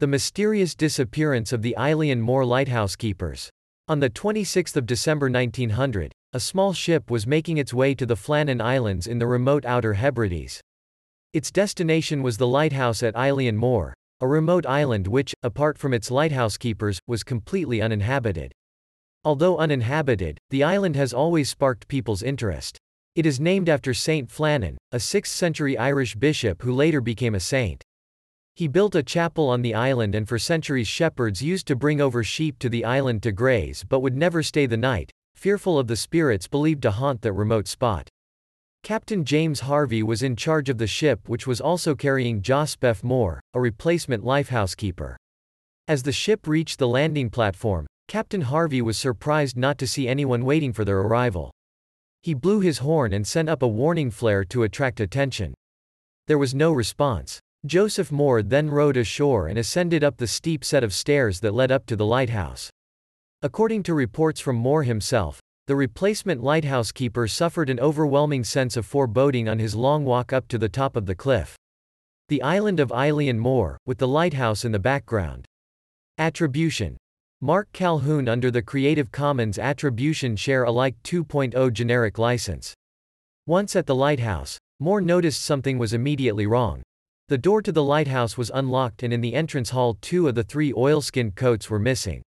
The mysterious disappearance of the Eilean Mor lighthouse keepers. On the 26th of December 1900, a small ship was making its way to the Flannan Islands in the remote Outer Hebrides. Its destination was the lighthouse at Eilean Mor, a remote island which, apart from its lighthouse keepers, was completely uninhabited. Although uninhabited, the island has always sparked people's interest. It is named after Saint Flannan, a 6th century Irish bishop who later became a saint. He built a chapel on the island and for centuries shepherds used to bring over sheep to the island to graze but would never stay the night, fearful of the spirits believed to haunt that remote spot. Captain James Harvey was in charge of the ship which was also carrying Joseph Moore, a replacement lifehouse keeper. As the ship reached the landing platform, Captain Harvey was surprised not to see anyone waiting for their arrival. He blew his horn and sent up a warning flare to attract attention. There was no response. Joseph Moore then rowed ashore and ascended up the steep set of stairs that led up to the lighthouse. According to reports from Moore himself, the replacement lighthouse keeper suffered an overwhelming sense of foreboding on his long walk up to the top of the cliff. The island of Eilean Mor, with the lighthouse in the background. Attribution. Mark Calhoun under the Creative Commons Attribution Share Alike 2.0 generic license. Once at the lighthouse, Moore noticed something was immediately wrong. The door to the lighthouse was unlocked and in the entrance hall two of the three oilskin coats were missing.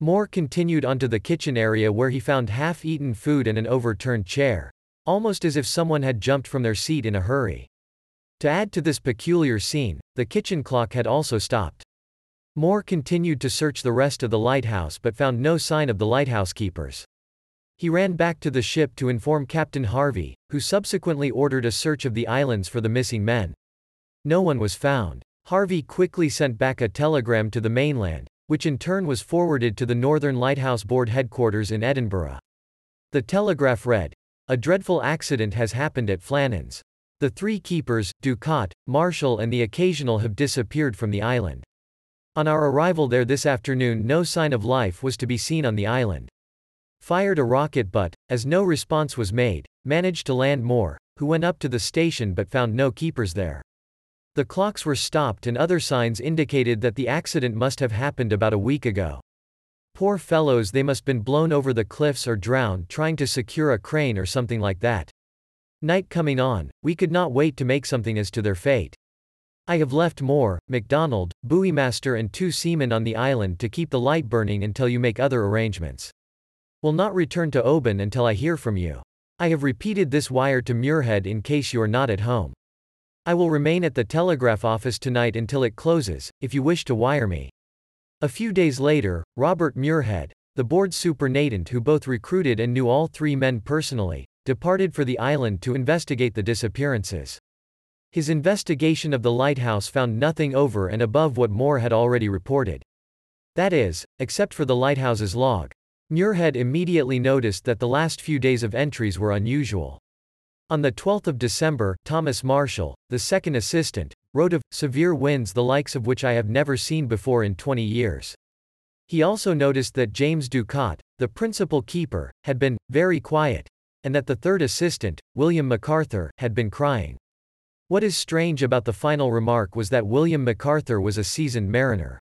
Moore continued onto the kitchen area where he found half-eaten food and an overturned chair. Almost as if someone had jumped from their seat in a hurry. To add to this peculiar scene, the kitchen clock had also stopped. Moore continued to search the rest of the lighthouse but found no sign of the lighthouse keepers. He ran back to the ship to inform Captain Harvey, who subsequently ordered a search of the islands for the missing men. No one was found. Harvey quickly sent back a telegram to the mainland, which in turn was forwarded to the Northern Lighthouse Board headquarters in Edinburgh. The telegraph read, A dreadful accident has happened at Flannan's. The three keepers, Ducat, Marshall and the occasional have disappeared from the island. On our arrival there this afternoon no sign of life was to be seen on the island. Fired a rocket but, as no response was made, managed to land Moore, who went up to the station but found no keepers there. The clocks were stopped and other signs indicated that the accident must have happened about a week ago. Poor fellows they must been blown over the cliffs or drowned trying to secure a crane or something like that. Night coming on, we could not wait to make something as to their fate. I have left Moore, MacDonald, buoymaster and two seamen on the island to keep the light burning until you make other arrangements. Will not return to Oban until I hear from you. I have repeated this wire to Muirhead in case you are not at home. I will remain at the telegraph office tonight until it closes, if you wish to wire me. A few days later, Robert Muirhead, the board superintendent who both recruited and knew all three men personally, departed for the island to investigate the disappearances. His investigation of the lighthouse found nothing over and above what Moore had already reported. That is, except for the lighthouse's log. Muirhead immediately noticed that the last few days of entries were unusual. On the 12th of December, Thomas Marshall, the second assistant, wrote of severe winds the likes of which I have never seen before in 20 years. He also noticed that James Ducat, the principal keeper, had been very quiet, and that the third assistant, William MacArthur, had been crying. What is strange about the final remark was that William MacArthur was a seasoned mariner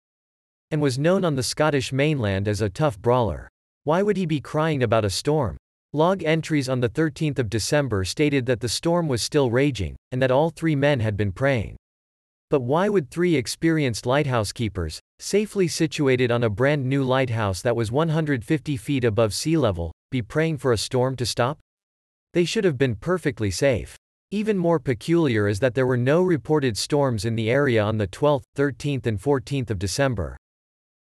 and was known on the Scottish mainland as a tough brawler. Why would he be crying about a storm? Log entries on 13 December stated that the storm was still raging, and that all three men had been praying. But why would three experienced lighthouse keepers, safely situated on a brand new lighthouse that was 150 feet above sea level, be praying for a storm to stop? They should have been perfectly safe. Even more peculiar is that there were no reported storms in the area on the 12th, 13th and 14th of December.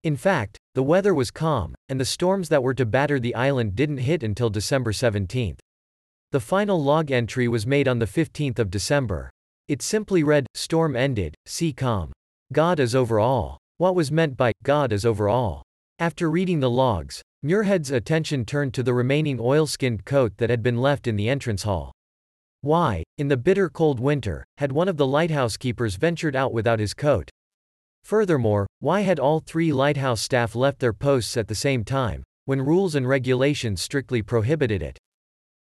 In fact, the weather was calm, and the storms that were to batter the island didn't hit until December 17. The final log entry was made on the 15th of December. It simply read, Storm ended, sea calm. God is over all. What was meant by, God is over all? After reading the logs, Muirhead's attention turned to the remaining oilskinned coat that had been left in the entrance hall. Why, in the bitter cold winter, had one of the lighthouse keepers ventured out without his coat? Furthermore, why had all three lighthouse staff left their posts at the same time, when rules and regulations strictly prohibited it?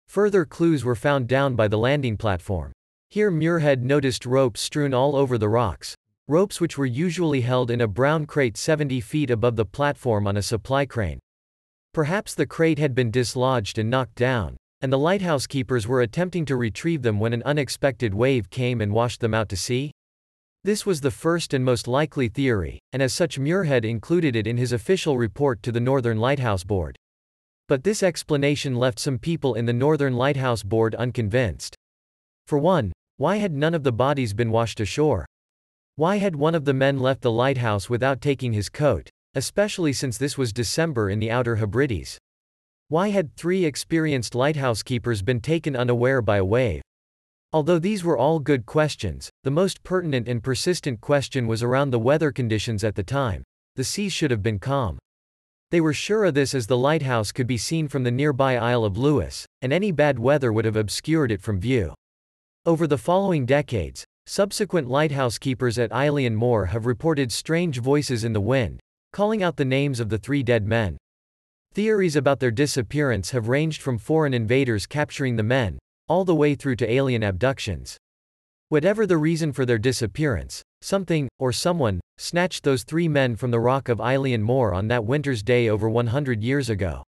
Further clues were found down by the landing platform. Here Muirhead noticed ropes strewn all over the rocks, ropes which were usually held in a brown crate 70 feet above the platform on a supply crane. Perhaps the crate had been dislodged and knocked down, and the lighthouse keepers were attempting to retrieve them when an unexpected wave came and washed them out to sea? This was the first and most likely theory, and as such Muirhead included it in his official report to the Northern Lighthouse Board. But this explanation left some people in the Northern Lighthouse Board unconvinced. For one, why had none of the bodies been washed ashore? Why had one of the men left the lighthouse without taking his coat, especially since this was December in the Outer Hebrides? Why had three experienced lighthouse keepers been taken unaware by a wave? Although these were all good questions, the most pertinent and persistent question was around the weather conditions at the time. The seas should have been calm. They were sure of this as the lighthouse could be seen from the nearby Isle of Lewis, and any bad weather would have obscured it from view. Over the following decades, subsequent lighthouse keepers at Eilean Mor have reported strange voices in the wind, calling out the names of the three dead men. Theories about their disappearance have ranged from foreign invaders capturing the men, all the way through to alien abductions. Whatever the reason for their disappearance, something, or someone, snatched those three men from the rock of Eilean Mor on that winter's day over 100 years ago.